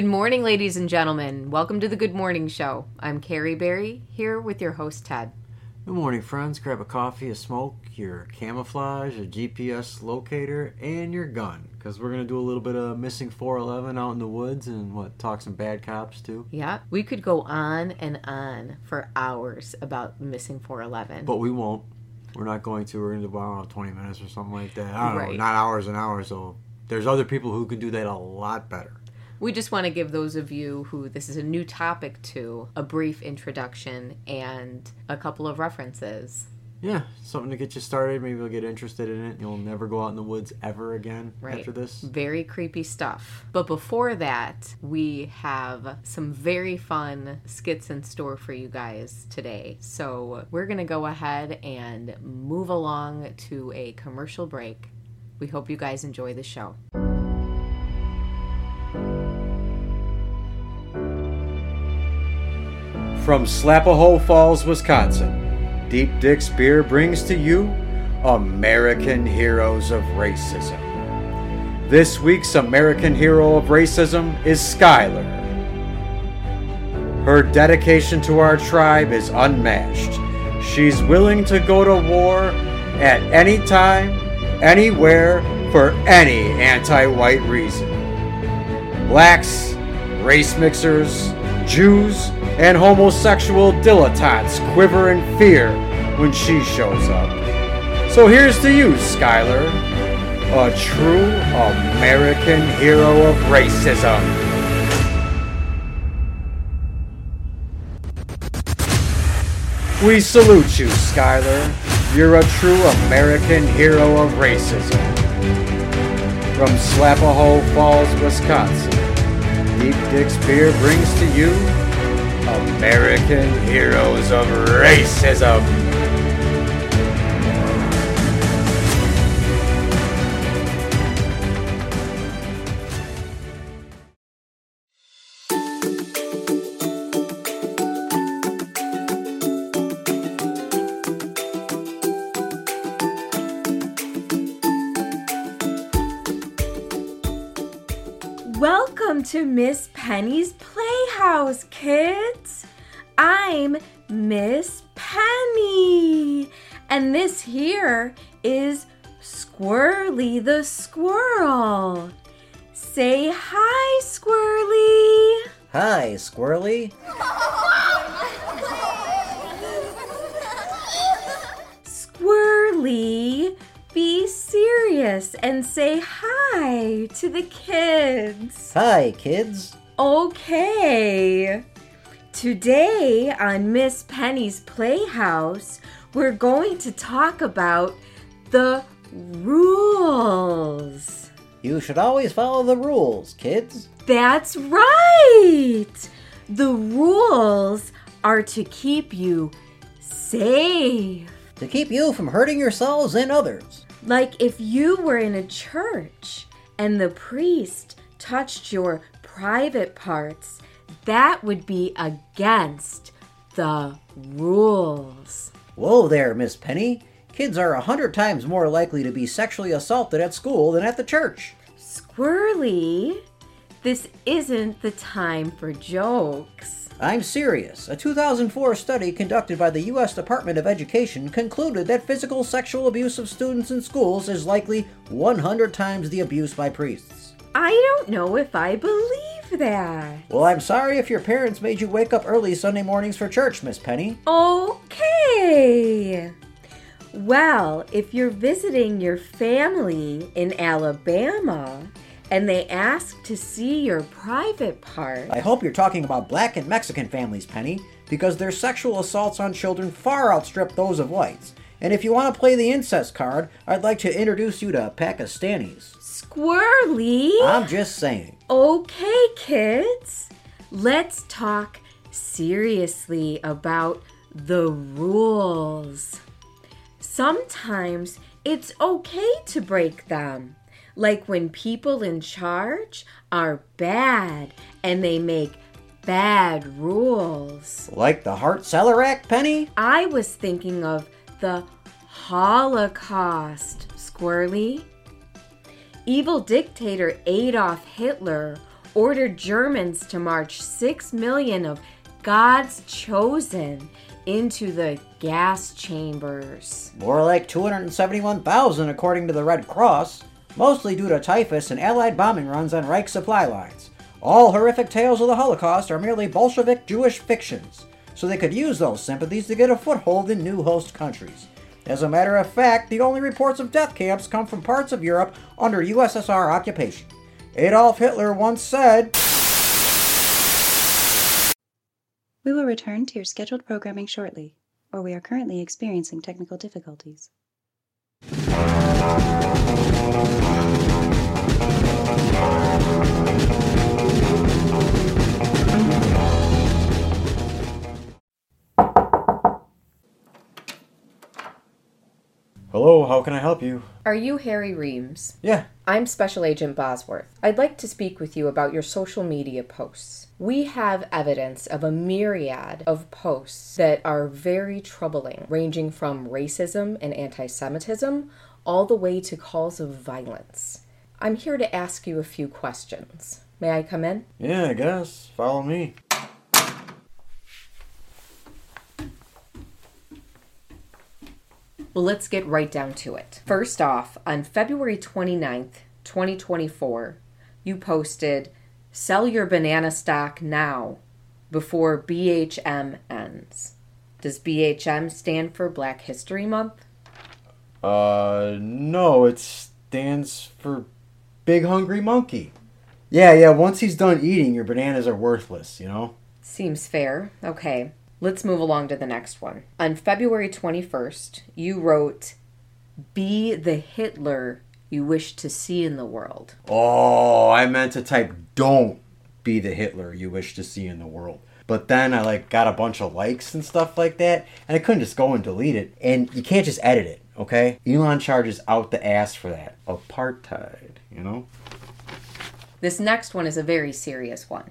Good morning, ladies and gentlemen. Welcome to the Good Morning Show. I'm Carrie Berry here with your host, Ted. Good morning, friends. Grab a coffee, a smoke, your camouflage, a GPS locator, and your gun. Because we're going to do a little bit of missing 411 out in the woods and what, talk some bad cops too. Yeah, we could go on and on for hours about missing 411. But we won't. We're not going to. We're going to do about 20 minutes or something like that. I don't know. Right. Not hours and hours. So there's other people who can do that a lot better. We just want to give those of you who this is a new topic to a brief introduction and a couple of references. Yeah, something to get you started. Maybe you'll get interested in it. You'll never go out in the woods ever again Right. after this. Very creepy stuff. But before that, we have some very fun skits in store for you guys today. So we're going to go ahead and move along to a commercial break. We hope you guys enjoy the show. From Slapahoe Falls, Wisconsin, Deep Dick's Beer brings to you American Heroes of Racism. This week's American Hero of Racism is Skylar. Her dedication to our tribe is unmatched. She's willing to go to war at any time, anywhere, for any anti white reason blacks, race mixers, Jews, and homosexual dilettantes quiver in fear when she shows up. So here's to you, Skylar, a true American hero of racism. We salute you, Skylar. You're a true American hero of racism. From Slapahoe Falls, Wisconsin, Deep Dick's Beer brings to you American Heroes of Racism. To Miss Penny's Playhouse, kids. I'm Miss Penny, and this here is Squirrely the Squirrel. Say hi, Squirrely. Hi, Squirrely. Squirrely, be serious and say hi to the kids. Hi, kids. Okay. Today on Miss Penny's Playhouse, we're going to talk about the rules. You should always follow the rules, kids. That's right. The rules are to keep you safe. To keep you from hurting yourselves and others. Like if you were in a church and the priest touched your private parts, that would be against the rules. Whoa there, Miss Penny. Kids are a hundred times more likely to be sexually assaulted at school than at the church. Squirrely, this isn't the time for jokes. I'm serious. A 2004 study conducted by the U.S. Department of Education concluded that physical sexual abuse of students in schools is likely 100 times the abuse by priests. I don't know if I believe that. Well, I'm sorry if your parents made you wake up early Sunday mornings for church, Miss Penny. Okay. Well, if you're visiting your family in Alabama and they ask to see your private part, I hope you're talking about black and Mexican families, Penny, because their sexual assaults on children far outstrip those of whites. And if you want to play the incest card, I'd like to introduce you to Pakistanis. Squirrely. I'm just saying. Okay, kids, let's talk seriously about the rules. Sometimes it's okay to break them, like when people in charge are bad and they make bad rules. Like the Heart Cellar Act, Penny? I was thinking of the Holocaust, Squirrely. Evil dictator Adolf Hitler ordered Germans to march 6 million of God's chosen into the gas chambers. More like 271,000 according to the Red Cross, mostly due to typhus and Allied bombing runs on Reich supply lines. All horrific tales of the Holocaust are merely Bolshevik Jewish fictions, so they could use those sympathies to get a foothold in new host countries. As a matter of fact, the only reports of death camps come from parts of Europe under USSR occupation. Adolf Hitler once said, We will return to your scheduled programming shortly, or we are currently experiencing technical difficulties. Hello, how can I help you? Are you Harry Reams? Yeah. I'm Special Agent Bosworth. I'd like to speak with you about your social media posts. We have evidence of a myriad of posts that are very troubling, ranging from racism and anti Semitism all the way to calls of violence. I'm here to ask you a few questions. May I come in? Yeah, I guess. Follow me. Well, let's get right down to it. First off, on February 29th, 2024, you posted, Sell your banana stock now before BHM ends. Does BHM stand for Black History Month? Uh, no, it stands for Big Hungry Monkey. Yeah, yeah, once he's done eating, your bananas are worthless, you know? Seems fair. Okay, let's move along to the next one. On February 21st, you wrote, Be the Hitler you wish to see in the world. Oh, I meant to type don't be the Hitler you wish to see in the world. But then I like got a bunch of likes and stuff like that, and I couldn't just go and delete it. And you can't just edit it, okay? Elon charges out the ass for that. Apartheid, you know? This next one is a very serious one.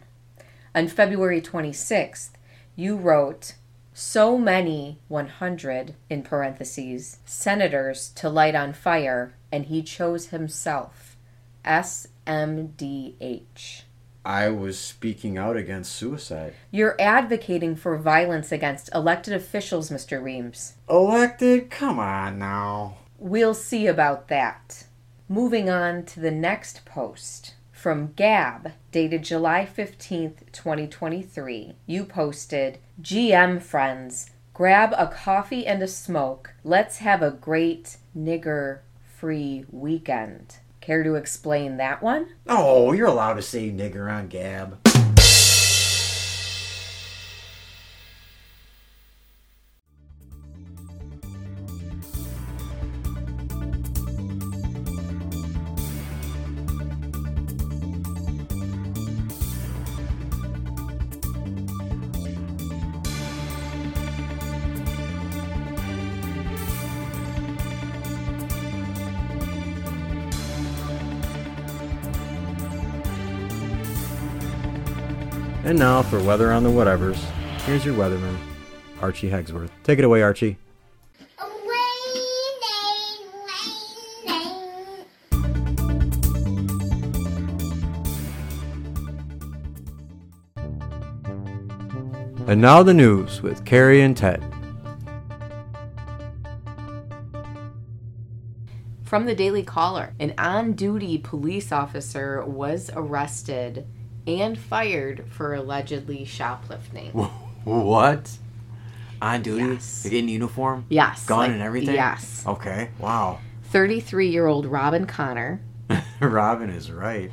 On February 26th, you wrote, So many 100, in parentheses, senators to light on fire, and he chose himself. SMDH. I was speaking out against suicide. You're advocating for violence against elected officials, Mr. Reams. Elected? Come on now. We'll see about that. Moving on to the next post. From Gab, dated July 15th, 2023, you posted GM friends, grab a coffee and a smoke. Let's have a great nigger free weekend. Care to explain that one? Oh, you're allowed to say nigger on Gab. And now for weather on the whatevers. Here's your weatherman, Archie Hegsworth. Take it away, Archie. And now the news with Carrie and Ted. From the Daily Caller, an on duty police officer was arrested and fired for allegedly shoplifting. What? On duty? Yes. Like in uniform? Yes. Gun like- and everything? Yes. Okay. Wow. 33 year old Robin Connor Robin is right.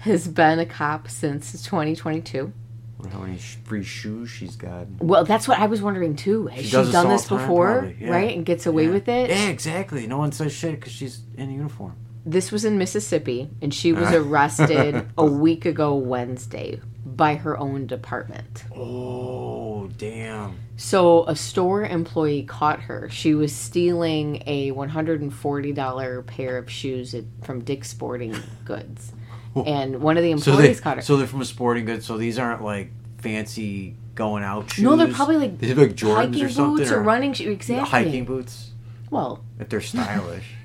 has been a cop since 2022. Wonder how many free shoes she's got. Well, that's what I was wondering too. Has she, this done this before, yeah. right? And gets away Yeah. with it? Yeah, exactly. No one says shit because she's in uniform. This was in Mississippi, and she was uh-huh. arrested a week ago Wednesday by her own department. Oh, damn. So a store employee caught her. She was stealing a $140 pair of shoes at, from Dick's Sporting Goods. And one of the So employees they, caught her. so they're from a sporting goods. So these aren't like fancy going out shoes. no, they're probably like, are like Jordans hiking or something. boots or, running shoes. Exactly. hiking boots. Well, If they're stylish.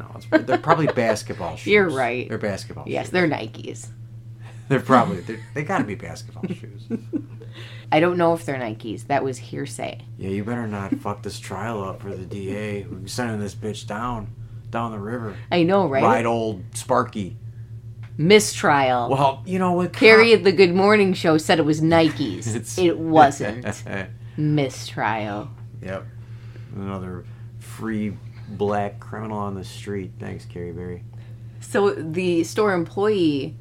no, it's, they're probably basketball shoes. You're right. They're basketball yes, shoes. they're Nikes. They're probably they're, they got to be basketball shoes. I don't know if they're Nikes. That was hearsay. Yeah, you better not fuck this trial up for the DA. We're sending this bitch down, down the river. I know, right? Ride old Sparky. Mistrial. Well, you know what? Carrie at the Good Morning Show said it was Nikes. It wasn't. Mistrial. yep. Another free black criminal on the street. Thanks, Carrie Berry. So the store employee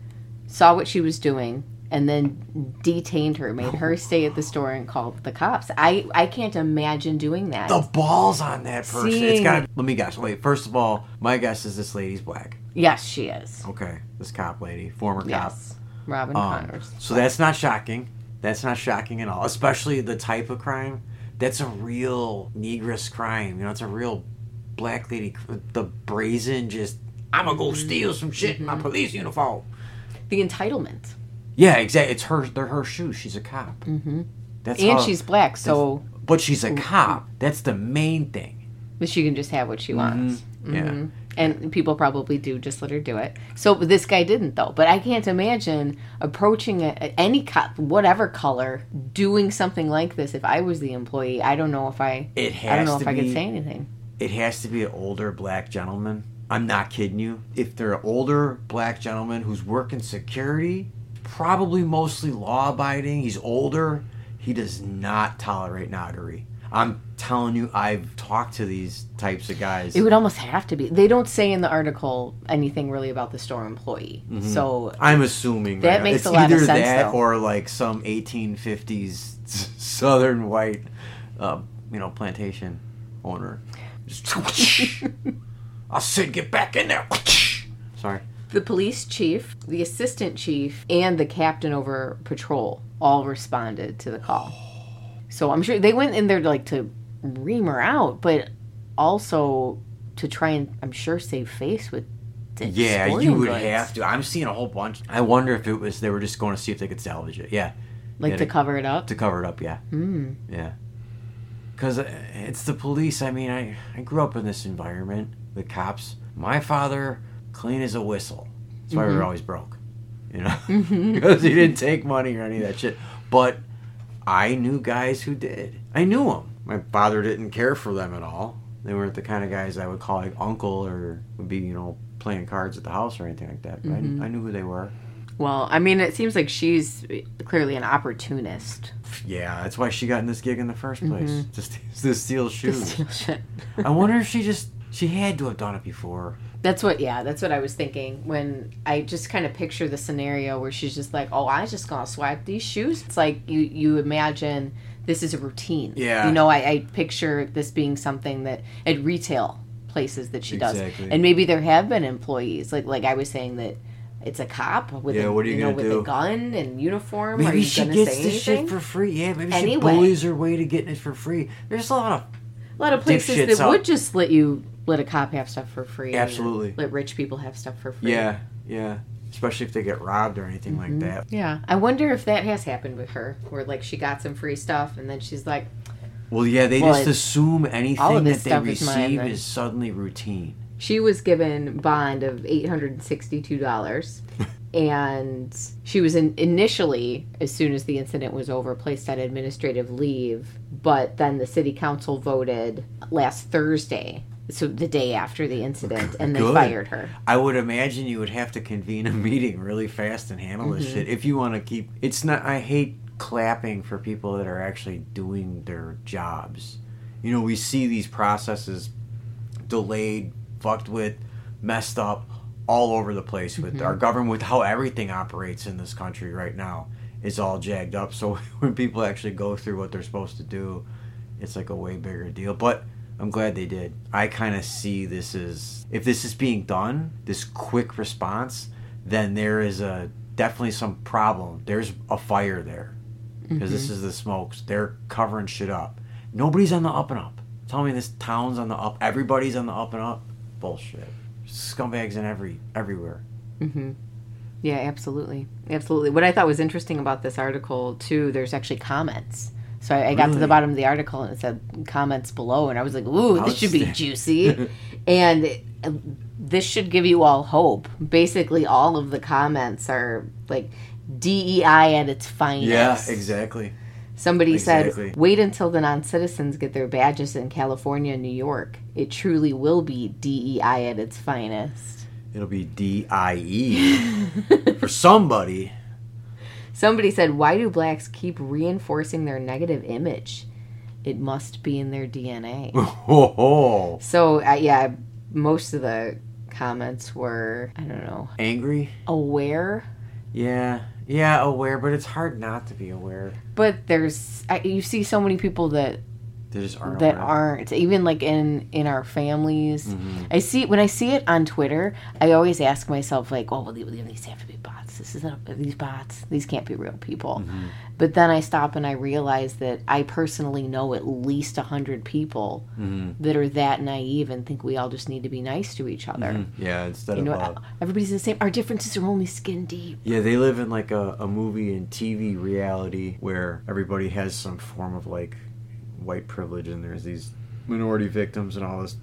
saw what she was doing and then detained her, made her stay at the store and called the cops. I, I can't imagine doing that. The balls on that person. It's Seeing- got. Let me guess. Wait. First of all, my guess is this lady's black. Yes, she is. Okay, this cop lady, former cop. Yes. Robin Um, Connors. so that's not shocking. That's not shocking at all. Especially the type of crime. That's a real negress crime. You know, it's a real black lady. The brazen, just I'm gonna go mm-hmm. steal some shit in my mm-hmm. police uniform. The entitlement. Yeah, exactly. It's her. They're her shoes. She's a cop. Mm-hmm. That's And how- she's black, so But she's a cop. That's the main thing. But she can just have what she mm-hmm. wants. Yeah. And people probably do just let her do it. So this guy didn't though. But I can't imagine approaching a, any cop, whatever color, doing something like this. If I was the employee, I don't know if I. It has I don't know if to I could say anything. It has to be an older black gentleman. I'm not kidding you. If they're an older black gentleman who's working security, probably mostly law abiding, he's older, he does not tolerate notary. I'm telling you, I've talked to these types of guys. It would almost have to be. They don't say in the article anything really about the store employee. So I'm assuming That right? makes it's a lot of either sense, that though. or like some 1850s Southern white, uh, you know, plantation owner. Just, I said, get back in there. Sorry. the police chief, the assistant chief, and the captain over patrol all responded to the call. So I'm sure they went in there to, like to ream her out, but also to try and I'm sure save face with. Dick's Yeah, you would Goods. have to. I'm seeing a whole bunch. I wonder if it was they were just going to see if they could salvage it. Yeah, like to to- cover it up. to cover it up. Yeah, mm. yeah. Because uh, it's the police. I mean, I I grew up in this environment. The cops. My father, clean as a whistle. That's why we were mm-hmm. always broke. You know, mm-hmm. because he didn't take money or any of that shit. But I knew guys who did. I knew them. My father didn't care for them at all. They weren't the kind of guys I would call like uncle or would be, you know, playing cards at the house or anything like that. But I, mm-hmm. I knew who they were. Well, I mean, it seems like she's clearly an opportunist. Yeah, that's why she got in this gig in the first place. Mm-hmm. Just to steal shoes. Shit. I wonder if she just she had to have done it before. That's what, yeah, that's what I was thinking when I just kind of picture the scenario where she's just like, "Oh, I just gonna swipe these shoes." It's like you you imagine this is a routine. Yeah. you know, I, I picture this being something that at retail places that she Exactly. does, and maybe there have been employees like like I was saying that it's a cop with Yeah, a, what are you know gonna with do? a gun and uniform. are Maybe you she gonna gets say this anything? shit for free. Yeah, maybe Anyway. she bullies her way to getting it for free. There's a lot of a lot of places that out- would just let you let a cop have stuff for free. or Absolutely. let rich people have stuff for free. yeah, yeah. Especially if they get robbed or anything Mm-hmm. like that. Yeah, I wonder if that has happened with her, where like she got some free stuff and then she's like, Well, yeah, they Well, just assume anything that they stuff is mine, receive is suddenly routine. She was given bond of eight hundred and sixty-two dollars, and she was in, initially, as soon as the incident was over, placed on administrative leave. But then the city council voted last Thursday, so the day after the incident, and they Good. fired her. I would imagine you would have to convene a meeting really fast and handle Mm-hmm. this shit if you want to keep. It's not. I hate clapping for people that are actually doing their jobs. You know, we see these processes delayed, fucked with, messed up all over the place with Mm-hmm. our government, with how everything operates in this country right now. Is all jagged up. So when people actually go through what they're supposed to do, it's like a way bigger deal. But I'm glad they did. I kind of see this as if this is being done, this quick response, then there is a definitely some problem. There's a fire there because this is the smokes. They're covering shit up. Nobody's on the up and up. Tell me this town's on the up. Everybody's on the up and up. Bullshit. Scumbags in every everywhere. Mm-hmm. Yeah, absolutely, absolutely. What I thought was interesting about this article too, there's actually comments. So I, I got to the bottom of the article and it said comments below, and I was like, "Ooh, this should be juicy," and it- this should give you all hope. Basically, all of the comments are like DEI at its finest. Yeah, exactly. Somebody Exactly. said, wait until the non citizens get their badges in California and New York. It truly will be DEI at its finest. It'll be D I E for somebody. Somebody said, why do blacks keep reinforcing their negative image? It must be in their DNA. Ho. so, uh, yeah, most of the comments were, I don't know, Angry? aware. Yeah. Yeah, aware, but it's hard not to be aware. But there's, I, you see so many people that They just aren't that aren't even like in in our families Mm-hmm. i see when i see it on twitter i always ask myself like oh well these have to be bots this is not these bots these can't be real people Mm-hmm. but then i stop and i realize that i personally know at least a hundred people Mm-hmm. that are that naive and think we all just need to be nice to each other Yeah, instead you know of. Uh, everybody's the same our differences are only skin deep yeah, they live in like a, a movie and TV reality where everybody has some form of like white privilege and there's these minority victims and all this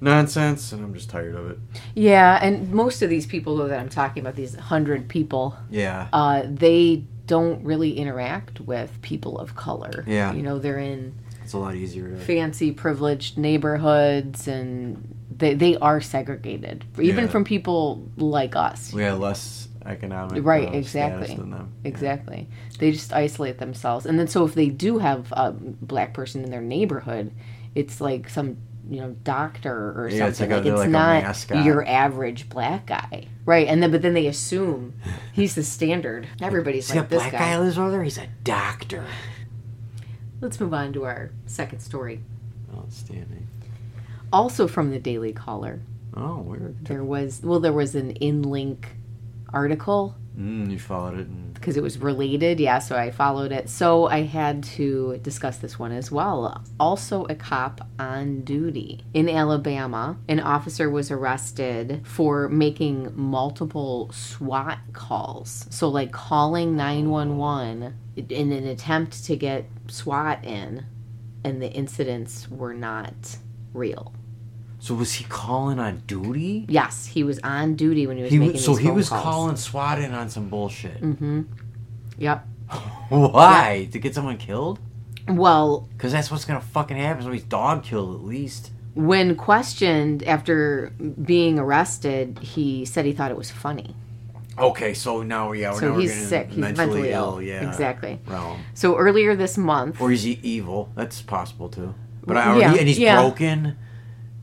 nonsense, and I'm just tired of it. yeah and most of these people though that i'm talking about these hundred people Yeah. uh, they don't really interact with people of color. Yeah. You know, they're in It's a lot easier to. fancy, privileged neighborhoods and they, they are segregated, even Yeah. from people like us. We have less economic Right, uh, exactly. status than them. Exactly. They just isolate themselves. And then, so if they do have a black person in their neighborhood, it's like some, you know, doctor or Yeah, it's something. like a- like, it's like a not mascot. your average black guy. Right. And then, but then they assume he's the standard. Everybody's See like that this black guy. guy lives over there? He's a doctor. Let's move on to our second story. Outstanding. Also from the Daily Caller, Oh, weird. there was well, there was an InLink article Mm, you followed it. And... because it was related. Yeah, so I followed it. So I had to discuss this one as well. Also, a cop on duty in Alabama, an officer was arrested for making multiple SWAT calls. So, like calling 911 in an attempt to get SWAT in, and the incidents were not real. So was he calling on duty? Yes, he was on duty when he was He making so these he was calls. calling SWAT in on some bullshit. Mm-hmm. Yep. Why? To get someone killed? Well, Because that's what's gonna fucking happen. Somebody's dog killed at least. when questioned after being arrested, he said he thought it was funny. Okay, so now yeah, So now he's sick. He's mentally, mentally ill. ill. Yeah, Exactly. Realm. So earlier this month, Or is he evil? That's possible too. But I, yeah, and he's yeah. broken.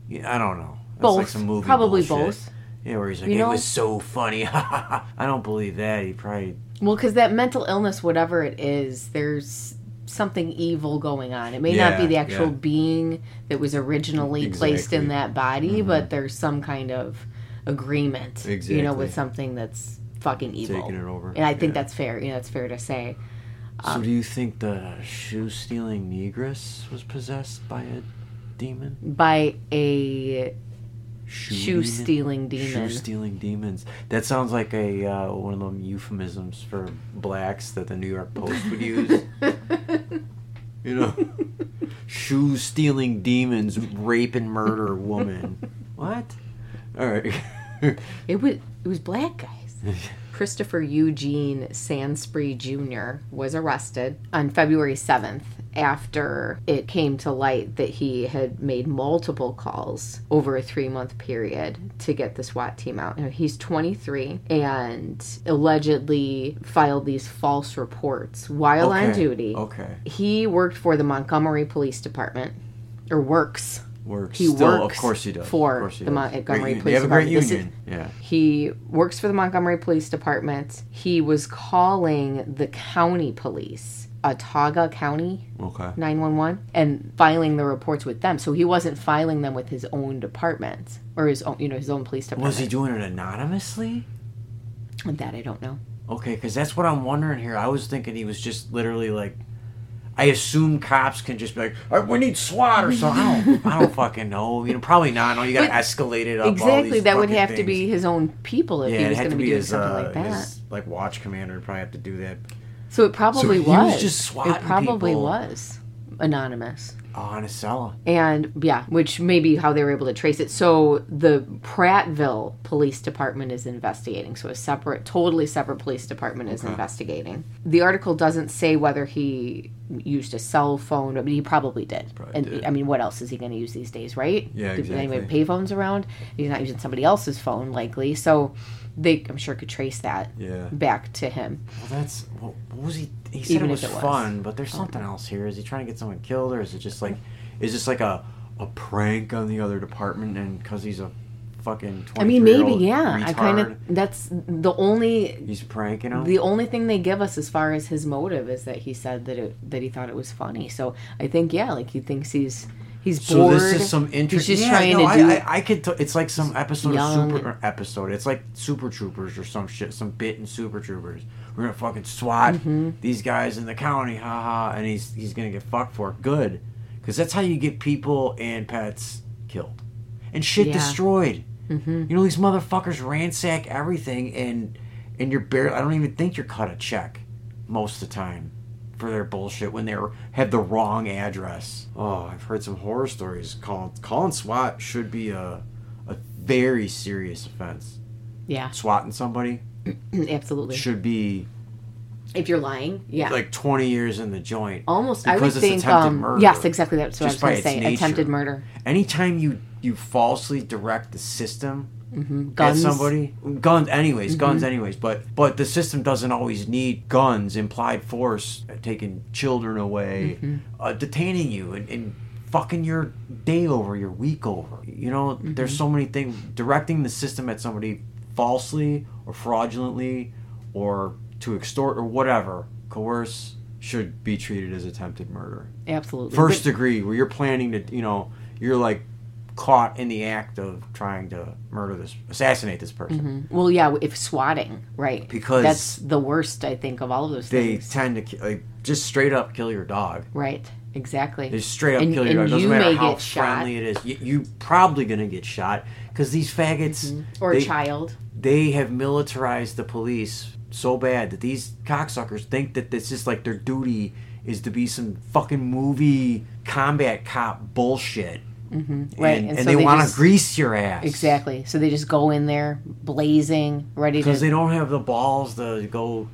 Yeah, I don't know. That's both, like some movie probably bullshit. both. Yeah, where he's like, You it know- was so funny. I don't believe that. He probably Well, because that mental illness, whatever it is, there's something evil going on. It may not be the actual yeah. being that was originally placed in Exactly. Mm-hmm. that body, but there's some kind of agreement, exactly. you know, with something that's fucking evil. taking it over. And I think Yeah. that's fair. You know, it's fair to say. So do you think the shoe stealing negress was possessed by a demon? By a Shoe, shoe demon? stealing demon. Shoe stealing demons. That sounds like a uh, one of them euphemisms for blacks that the New York Post would use. you know, shoe stealing demons rape and murder woman. What? All right. It was it was black guys. Christopher Eugene Sansbury Jr. was arrested on February 7th after it came to light that he had made multiple calls over a three month period to get the SWAT team out. Now, he's 23 and allegedly filed these false reports while on duty. Okay. He worked for the Montgomery Police Department, or works. Works. He Still, works of course he does. for he the does. Montgomery Great- Police have a great Department. This is- union. yeah. He works for the Montgomery Police Department. He was calling the county police, Autauga County Okay. 911, and filing the reports with them. So he wasn't filing them with his own department or his own, you know, his own police department. Was he doing it anonymously? that? I don't know. Okay, because that's what I'm wondering here. I was thinking he was just literally like. I assume cops can just be like, right, "We need SWAT or something." I don't, I don't fucking know. You know, probably not. No, you got to escalate it up. all exactly. That would have to be his own people if Yeah, he was going to be doing his, something uh, like that. his like watch commander would probably have to do that. So it probably he was. was just swatting It probably people. was anonymous. Oh, on in a cellar. And yeah, which may be how they were able to trace it. So the Prattville Police Department is investigating. So a separate, totally separate police department is investigating. The article doesn't say whether he used a cell phone. I mean, he probably did. and did. I mean, what else is he going to use these days, right? Yeah, Do anybody have exactly. payphones around? He's not using somebody else's phone, likely. So they, I'm sure, could trace that Yeah. back to him. Well, that's what, what was he? He said Even it was, if it was. fun, but there's oh. something else here. Is he trying to get someone killed, or is it just like, is this like a a prank on the other department, and because he's a fucking I mean, maybe, 23-year-old yeah. I kind of, that's the only he's pranking him. The only thing they give us as far as his motive is that he said that it that he thought it was funny. So I think yeah, like he thinks he's he's so bored. this is some He's interesting. just yeah, trying no, to I, do. I, I could. T- it's like some episode young of Super or episode. It's like Super Troopers or some shit. Some bit in Super Troopers. We're gonna fucking swat Mm-hmm. these guys in the county, haha, and he's he's gonna get fucked for it. Good, because that's how you get people and pets killed and shit Yeah. destroyed. Mm-hmm. You know these motherfuckers ransack everything, and and you're barely. I don't even think you're cut a check most of the time for their bullshit when they have the wrong address. Oh, I've heard some horror stories. Calling calling SWAT should be a a very serious offense. yeah, Swatting somebody absolutely. should be If you're lying, yeah, like 20 years in the joint. almost. I would it's think. attempted Um, murder. yes, exactly. That's what I was going to say. nature. Attempted murder. Anytime you you falsely direct the system Mm-hmm. Guns. at somebody, guns anyways, Mm-hmm. guns anyways, but but the system doesn't always need guns, implied force, uh, taking children away, Mm-hmm. uh, detaining you, and, and fucking your day over, your week over. You know, Mm-hmm. there's so many things. Directing the system at somebody falsely or fraudulently, or to extort or whatever, coerce, should be treated as attempted murder Absolutely. first But- degree where you're planning to you know you're like caught in the act of trying to murder this assassinate this person mm-hmm. well, yeah. If swatting, right? Because- that's the worst. I think of all of those things. they things. tend to like just straight up kill your dog right. Exactly. they just straight up And- kill your dog doesn't you matter how get shot. friendly it is you, you probably gonna get shot because these faggots mm-hmm. or they, a child. they have militarized the police so bad that these cocksuckers think that this is like their duty is to be some fucking movie combat cop bullshit Right, and, and and so they, they want to grease your ass Exactly. So they just go in there blazing, ready to. because they don't have the balls to go.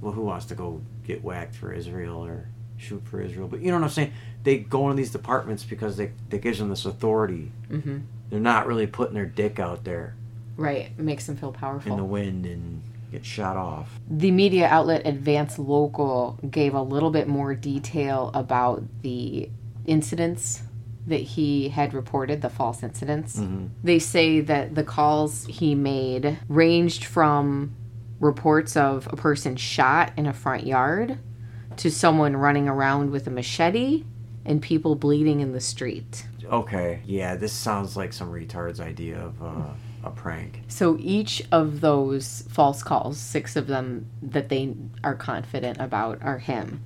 Well, who wants to go get whacked for Israel or shoot for Israel? But you know what I'm saying. They go in these departments because they that gives them this authority. mm-hmm. They're not really putting their dick out there Right. Makes them feel powerful in the wind and get shot off. the media outlet Advance Local gave a little bit more detail about the incidents that he had reported, the false incidents. They say that the calls he made ranged from reports of a person shot in a front yard to someone running around with a machete and people bleeding in the street. Okay, yeah, this sounds like some retard's idea of uh, a prank. So each of those false calls, six of them that they are confident about, are him.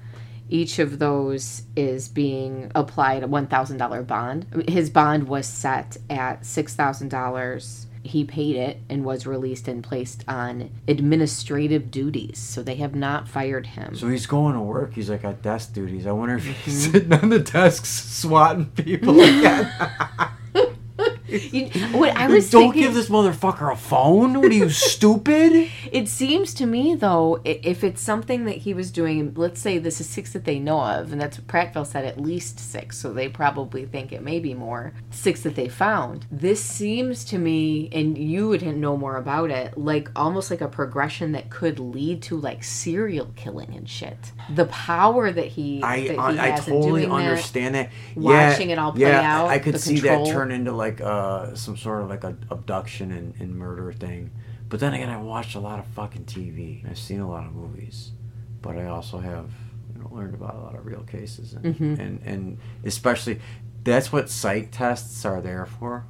Each of those is being applied a $1,000 bond. His bond was set at $6,000. He paid it and was released and placed on administrative duties. So they have not fired him. So he's going to work. He's like at desk duties. I wonder if he's Mm-hmm. sitting on the desks swatting people again. You- what I was Don't thinking, give this motherfucker a phone. What are you stupid? It seems to me, though, if it's something that he was doing, let's say this is six that they know of, and that's what Prattville said at least six, so they probably think it may be more, six that they found. This seems to me, and you would know more about it, like almost like a progression that could lead to like serial killing and shit. The power that he, I that he I, I totally doing that. understand that. watching yeah, it all play yeah, out, I could see control. that turn into like uh, some sort of like a abduction and, and murder thing. But then again, I watched a lot of fucking TV. I've seen a lot of movies, but I also have you know, learned about a lot of real cases, and, Mm-hmm. and and especially that's what psych tests are there for,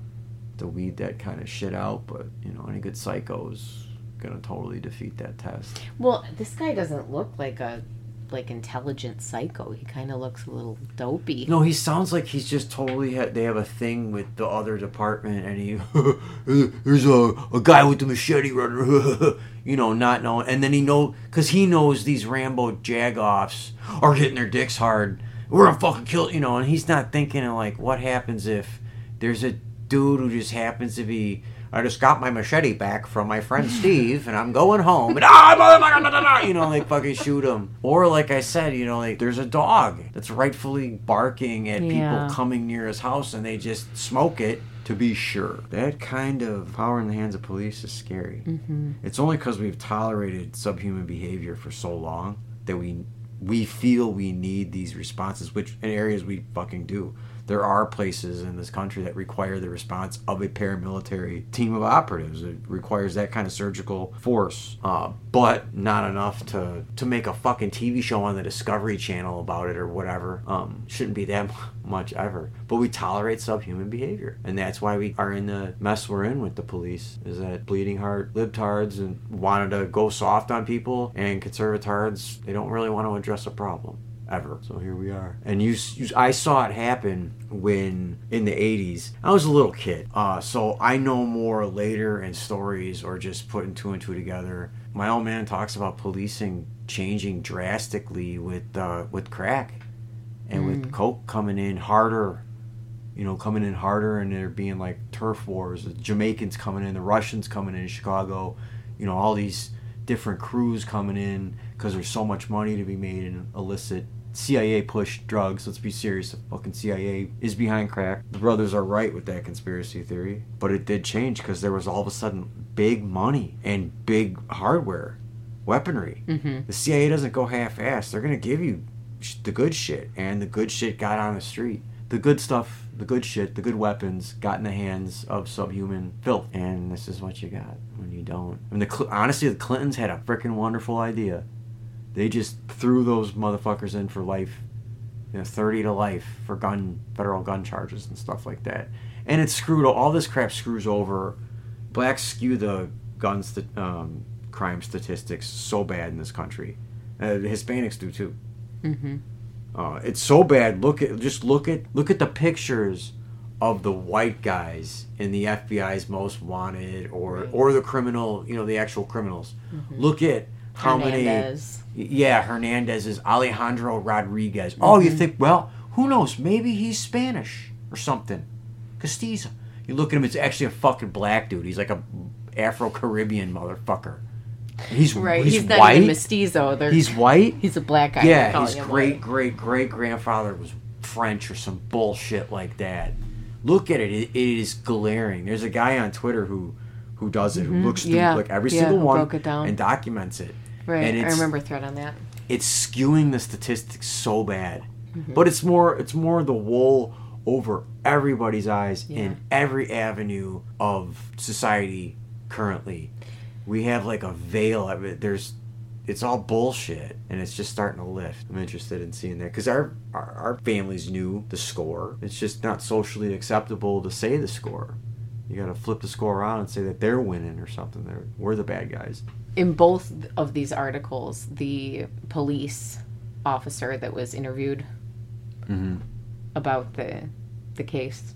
to weed that kind of shit out. But you know, any good psycho's gonna totally defeat that test. Well, this guy doesn't look like a like intelligent psycho. He kind of looks a little dopey. No, he sounds like he's just totally. Ha- they have a thing with the other department, and he there's a a guy with the machete you know, not knowing, and then he know because he knows these Rambo jagoffs are hitting their dicks hard we're gonna fucking kill you know and he's not thinking of like what happens if there's a dude who just happens to be I just got my machete back from my friend Steve, and I'm going home, and ah, motherfucker, da, da, da," you know, like fucking shoot him. Or like I said, you know, like there's a dog that's rightfully barking at Yeah. people coming near his house, and they just smoke it to be sure. That kind of power in the hands of police is scary. Mm-hmm. It's only because we've tolerated subhuman behavior for so long that we we feel we need these responses, which in areas we fucking do. There are places in this country that require the response of a paramilitary team of operatives. It requires that kind of surgical force, uh, but not enough to to make a fucking TV show on the Discovery Channel about it or whatever. Um, shouldn't be that much ever. But we tolerate subhuman behavior, and that's why we are in the mess we're in with the police. Is that bleeding heart libtards and wanted to go soft on people, and conservatards they don't really want to address a problem ever. So here we are. And you, you I saw it happen when in the 80s. I was a little kid. Uh, so I know more later in stories or just putting two and two together. My old man talks about policing changing drastically with uh, with crack and with coke coming in harder you know, coming in harder and there being like turf wars, the Jamaicans coming in, the Russians coming in Chicago, you know, all these different crews coming in because there's so much money to be made in illicit CIA push drugs. Let's be serious. The fucking CIA is behind crack. The brothers are right with that conspiracy theory. But it did change because there was all of a sudden big money and big hardware, weaponry. Mm-hmm. The CIA doesn't go half assed. They're going to give you sh- the good shit. And the good shit got on the street. The good stuff, the good shit, the good weapons got in the hands of subhuman filth. And this is what you got when you don't. I mean, the Cl- honestly, the Clintons had a freaking wonderful idea. They just threw those motherfuckers in for life, you know, 30 to life for gun, federal gun charges and stuff like that. And it screwed, all this crap screws over. Blacks skew the gun st- um, crime statistics so bad in this country. Uh, the Hispanics do too. Uh, it's so bad. Look at just look at look at the pictures of the white guys in the FBI's most wanted or or the criminal, you know, the actual criminals. Look at how Hernandez. many Yeah, Hernandez is Alejandro Rodriguez. Oh, you mm-hmm. think well, who knows? Maybe he's Spanish or something. Castizo. You look at him, it's actually a fucking black dude. He's like a Afro Caribbean motherfucker. He's Right. He's, He's, not white. even mestizo. They're, He's white. he's a black guy. Yeah, his him great great great grandfather was French or some bullshit like that. Look at it; it, it is glaring. There's a guy on Twitter who who does it, who looks through Mm-hmm. Yeah, like every yeah, single one broke it down. and documents it. Right. and I remember a thread on that. It's skewing the statistics so bad, Mm-hmm. but it's more it's more the wool over everybody's eyes Yeah. in every avenue of society currently. We have like a veil of it. There's it's all bullshit and it's just starting to lift i'm interested in seeing that because our, our our families knew the score it's just not socially acceptable to say the score you gotta flip the score around and say that they're winning or something they're, we're the bad guys in both of these articles, the police officer that was interviewed mm-hmm. about the the case,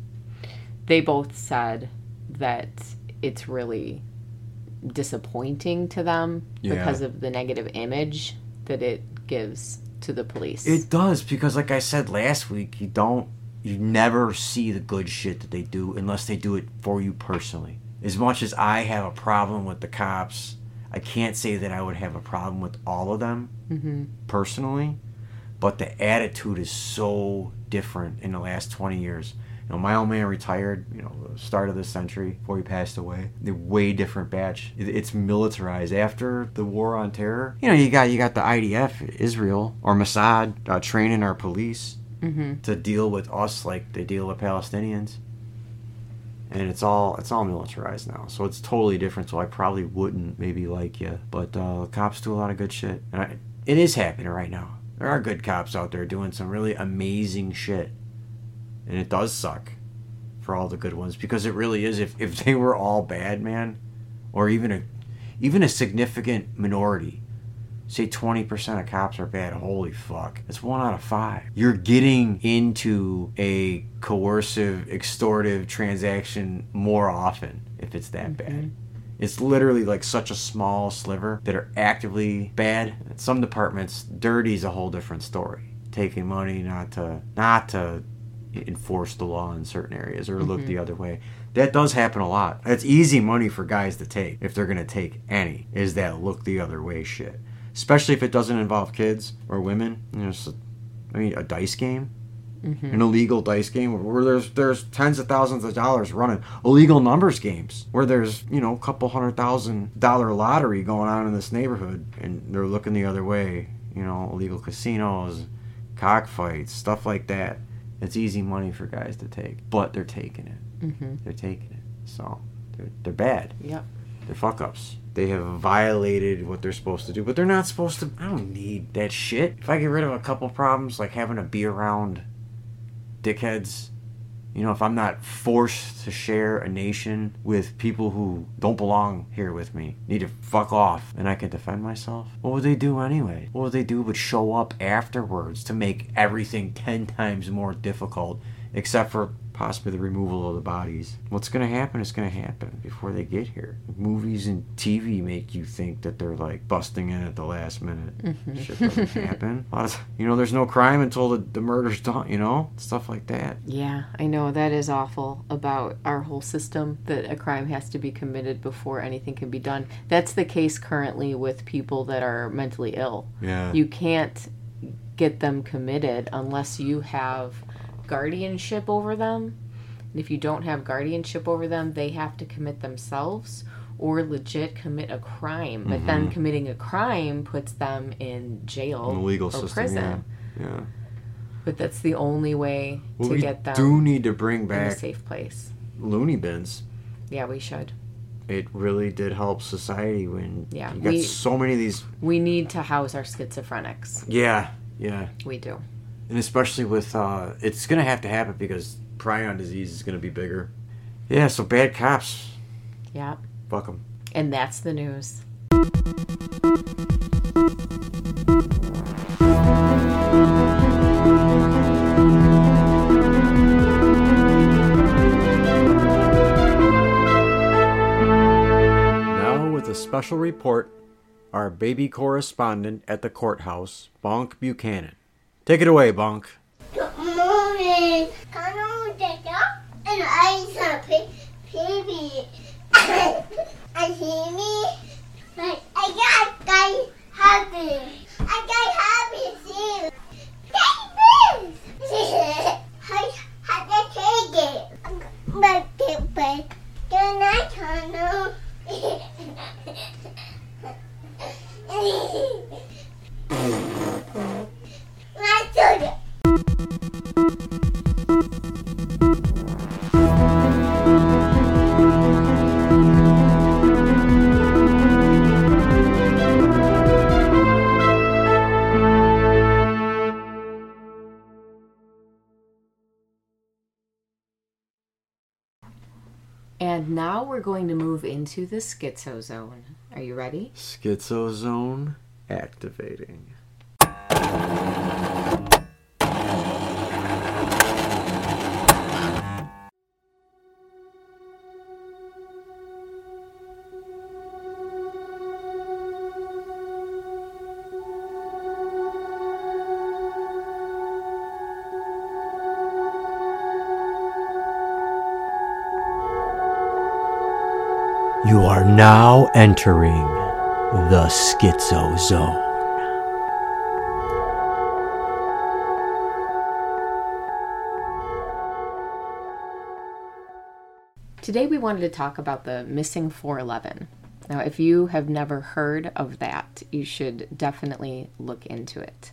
they both said that it's really disappointing to them Yeah. because of the negative image that it gives to the police. It does because, like I said last week, you don't, you never see the good shit that they do unless they do it for you personally. As much as I have a problem with the cops, I can't say that I would have a problem with all of them personally. But the attitude is so different in the last twenty years. You know, my old man retired. You know, the start of this century before he passed away. They're way different batch. It's militarized after the war on terror. You know, you got you got the IDF, Israel or Mossad uh, training our police to deal with us like they deal with Palestinians. And it's all it's all militarized now, so it's totally different. So I probably wouldn't maybe like you, but uh, cops do a lot of good shit, and I, it is happening right now. There are good cops out there doing some really amazing shit and it does suck for all the good ones because it really is if, if they were all bad man or even a even a significant minority say 20% of cops are bad holy fuck that's one out of five you're getting into a coercive extortive transaction more often if it's that mm-hmm. bad it's literally like such a small sliver that are actively bad. Some departments, dirty is a whole different story. taking money not to not to enforce the law in certain areas or look mm-hmm. the other way. That does happen a lot. That's easy money for guys to take if they're gonna take any. Is that look the other way shit? Especially if it doesn't involve kids or women. You know, a- I mean, a dice game, an illegal dice game where there's there's tens of thousands of dollars running illegal numbers games where there's you know a couple hundred thousand dollar lottery going on in this neighborhood and they're looking the other way. You know, illegal casinos, cockfights, stuff like that. It's easy money for guys to take, but they're taking it. Mm-hmm. They're taking it, so they're they're bad. Yep. They're fuck ups. They have violated what they're supposed to do, but they're not supposed to. I don't need that shit. If I get rid of a couple problems, like having to be around dickheads, you know, if I'm not forced to share a nation with people who don't belong here with me, need to fuck off, and I can defend myself, what would they do anyway? What would they do but show up afterwards to make everything 10 times more difficult, except for possibly the removal of the bodies? What's gonna happen is gonna happen before they get here. Movies and TV make you think that they're like busting in at the last minute. Mm-hmm. Shit doesn't happen. A lot of, you know, there's no crime until the, the murder's done, you know? Stuff like that. Yeah, I know that is awful about our whole system that a crime has to be committed before anything can be done. That's the case currently with people that are mentally ill. Yeah. You can't get them committed unless you have guardianship over them. And if you don't have guardianship over them, they have to commit themselves or legit commit a crime. But then mm-hmm. committing a crime puts them in jail in the legal or system. prison. Yeah. yeah. But that's the only way Well, to get them We do need to bring in a back safe place. loony bins. Yeah, we should. It really did help society when Yeah, you got we- so many of these. We need to house our schizophrenics. Yeah, yeah, We do. And especially with uh, it's gonna have to happen because prion disease is gonna be bigger. Yeah, so bad cops, Yeah. fuck them. And that's the news. Now, with a special report, our baby correspondent at the courthouse, Bonk Buchanan. Take it away, Bonk. Good morning. Can I take up and a pig? Baby. I hear me. But I got guy happy. I got happy too. Baby. I had to take it. But but can I turn on? And now we're going to move into the schizo zone. Are you ready? Schizozone activating. Now entering the Schizo Zone. Today we wanted to talk about the missing 411. Now, if you have never heard of that, you should definitely look into it.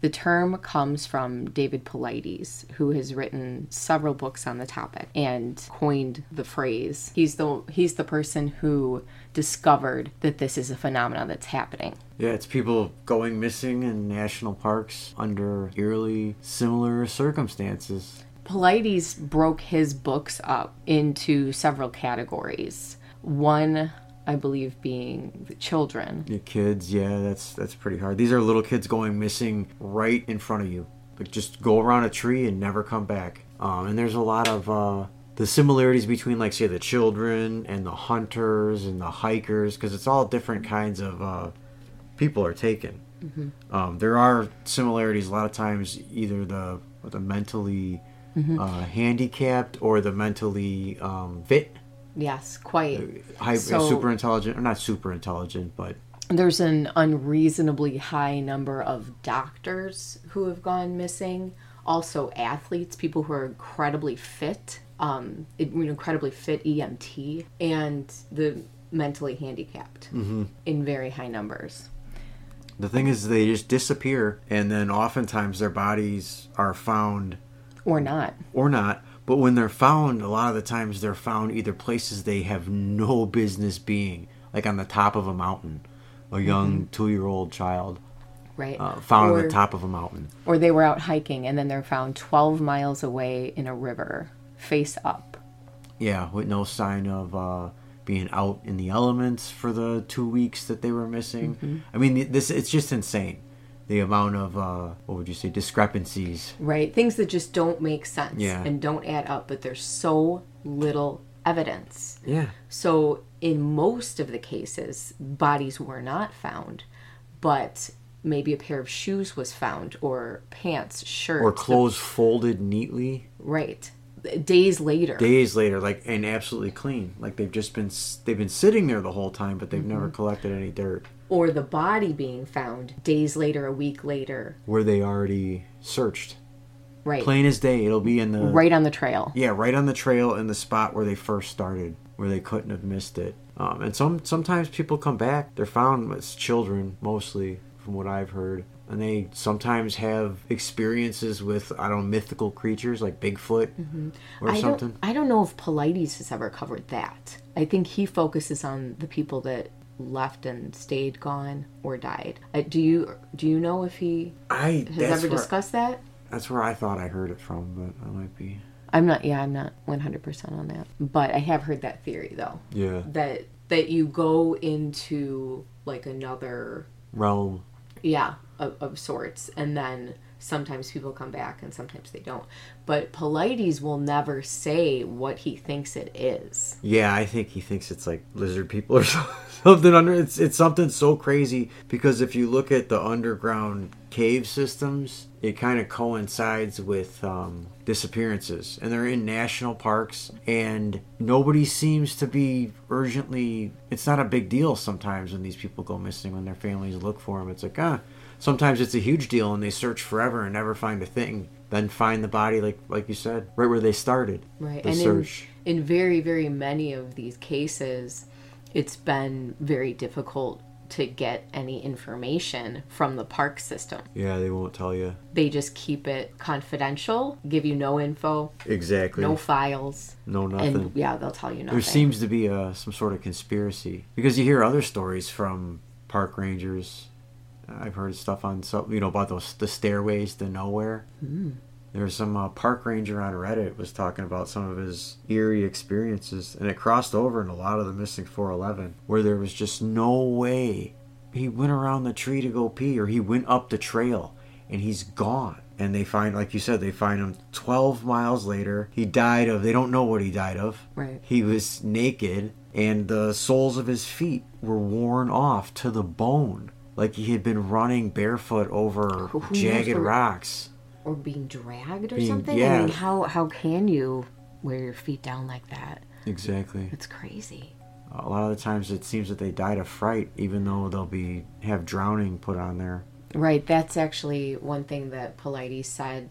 The term comes from David Paulides, who has written several books on the topic and coined the phrase. He's the he's the person who discovered that this is a phenomenon that's happening. Yeah, it's people going missing in national parks under eerily similar circumstances. Paulides broke his books up into several categories. One, I believe, being the children. The kids, yeah, that's that's pretty hard. These are little kids going missing right in front of you. Like just go around a tree and never come back. Um, and there's a lot of uh, the similarities between, like, say, the children and the hunters and the hikers, because it's all different kinds of uh, people are taken. Um, there are similarities. A lot of times, either the the mentally uh, handicapped or the mentally um, fit, Yes, quite. high, So- super intelligent, or not super intelligent, but There's an unreasonably high number of doctors who have gone missing. Also, athletes, people who are incredibly fit, um, incredibly fit EMT, and the mentally handicapped in very high numbers. the thing is, they just disappear, and then oftentimes their bodies are found Or not. or not. But when they're found, a lot of the times they're found either places they have no business being, like on the top of a mountain. A young two-year-old child Right. uh, found on the top of a mountain. or they were out hiking and then they're found 12 miles away in a river, face up. Yeah, with no sign of uh, being out in the elements for the two weeks that they were missing. Mm-hmm. I mean, this it's just insane. The amount of uh, what would you say discrepancies. right? Things that just don't make sense Yeah. and don't add up, but there's so little evidence. Yeah, So, in most of the cases, bodies were not found, but maybe a pair of shoes was found, or pants, shirts, or clothes folded neatly right? Days later, days later, like and absolutely clean. Like they've just been they've been sitting there the whole time, but they've Mm-hmm. never collected any dirt. Or the body being found days later, a week later, Where they already searched, right? plain as day. It'll be in the right on the trail. Yeah, right on the trail in the spot where they first started, where they couldn't have missed it. Um, and some sometimes people come back. They're found as children, mostly, from what I've heard, and they sometimes have experiences with I don't know mythical creatures like Bigfoot or I something. don't, I don't know if Paulides has ever covered that. I think he focuses on the people that left and stayed gone or died. Uh, do you do you know if he I has ever discussed that? that's where I thought I heard it from, but I might be. I'm not. Yeah, I'm not 100 percent on that. But I have heard that theory though Yeah, that that you go into like another realm. yeah of, of sorts and then sometimes people come back and sometimes they don't but Paulides will never say what he thinks it is Yeah, I think he thinks it's like lizard people or something under. It's it's something so crazy because if you look at the underground cave systems, it kind of coincides with um, disappearances, and they're in national parks, and nobody seems to be urgently. It's not a big deal sometimes when these people go missing when their families look for them. It's like ah. Sometimes it's a huge deal, and they search forever and never find a thing. Then find the body, like like you said, right where they started. right The and search. in in very very many of these cases it's been very difficult to get any information from the park system Yeah, they won't tell you. they just keep it confidential give you no info Exactly. no files No nothing. and yeah they'll tell you nothing there seems to be a, some sort of conspiracy because you hear other stories from park rangers. I've heard stuff on some, you know, about those the stairways to nowhere. Hmm. There's some uh, park ranger on Reddit was talking about some of his eerie experiences, and it crossed over in a lot of the missing 411, where there was just no way he went around the tree to go pee, or he went up the trail, and he's gone. And they find, like you said, they find him 12 miles later. He died of, they don't know what he died of. Right. He was naked, and the soles of his feet were worn off to the bone. Like he had been running barefoot over Who jagged rocks. or being dragged or Being- something yeah. i mean how how can you wear your feet down like that Exactly. it's crazy A lot of the times it seems that they died of fright, even though they'll be have drowning put on there. Right, that's actually one thing that Paulides said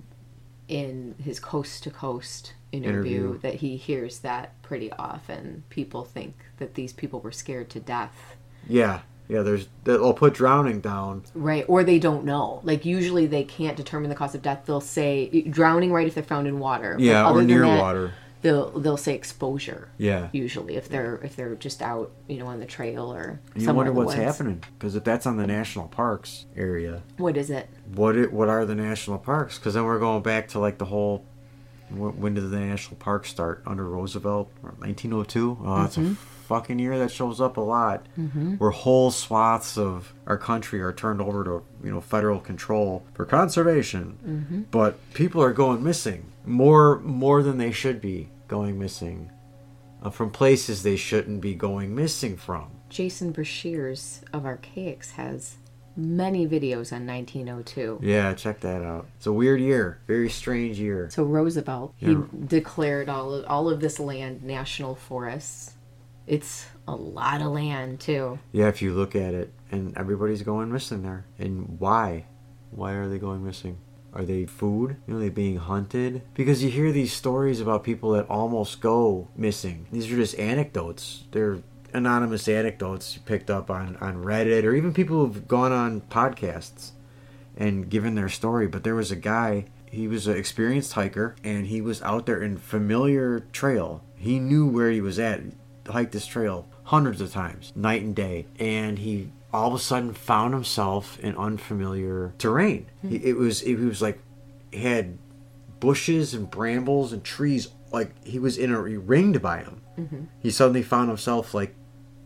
in his coast to coast Interview. that he hears that pretty often. People think that these people were scared to death. Yeah, yeah. There's they'll put drowning down. Right, or they don't know. Like usually they can't determine the cause of death. They'll say drowning right if they're found in water. Yeah, or near that, water. They'll they'll say exposure. Yeah. Usually if they're if they're just out, you know, on the trail or And you wonder what's woods. happening because if that's on the national parks area, What is it? what it what are the national parks? Because then we're going back to like the whole. When did the national parks start? Under Roosevelt, 1902. Oh, that's Mm-hmm. a fucking year that shows up a lot. Where whole swaths of our country are turned over to you know federal control for conservation, Mm-hmm. but people are going missing more more than they should be going missing uh, from places they shouldn't be going missing from. Jason Breshears of Archaix has many videos on 1902. Yeah, check that out. It's a weird year, very strange year. So Roosevelt, he declared all of, all of this land national forests. It's a lot of land too. Yeah, if you look at it, and everybody's going missing there. And why? Why are they going missing? Are they food? Know, they being hunted? Because you hear these stories about people that almost go missing. These are just anecdotes. They're anonymous anecdotes you picked up on, on Reddit or even people who've gone on podcasts and given their story. But there was a guy, he was an experienced hiker, and he was out there in familiar trail. He knew where he was at, hiked this trail hundreds of times, night and day. And he all of a sudden found himself in unfamiliar terrain. He, hmm. it was it was like he had bushes and brambles and trees like he was in a ringed by them. Mm-hmm. He suddenly found himself like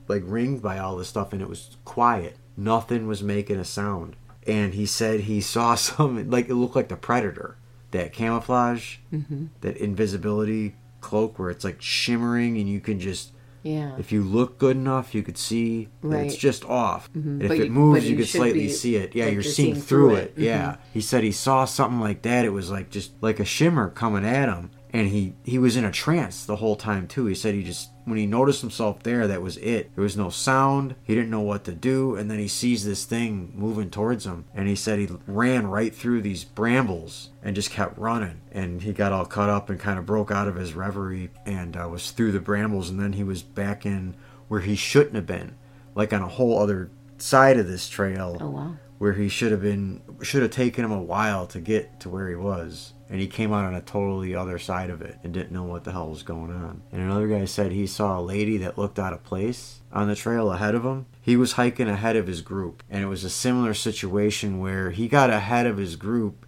like ringed by all this stuff and it was quiet. Nothing was making a sound. And he said he saw some like it looked like the predator. That camouflage, mm-hmm. that invisibility cloak where it's like shimmering and you can just Yeah. if you look good enough you could see that it's just off. Mm-hmm. And if But it moves you you could slightly be- see it. Yeah, like you're you're seeing seeing through through it. it. Yeah. Mm-hmm. He said he saw something like that. It was like just like a shimmer coming at him and he he was in a trance the whole time too. He said he just when he noticed himself there, that was it. There was no sound. He didn't know what to do, and then he sees this thing moving towards him, and he said he ran right through these brambles and just kept running. And he got all cut up and kind of broke out of his reverie and uh, was through the brambles, and then he was back in where he shouldn't have been, like on a whole other side of this trail Oh wow. where he should have been should have taken him a while to get to where he was and he came out on a totally other side of it and didn't know what the hell was going on. And another guy said he saw a lady that looked out of place on the trail ahead of him. He was hiking ahead of his group. And it was a similar situation where he got ahead of his group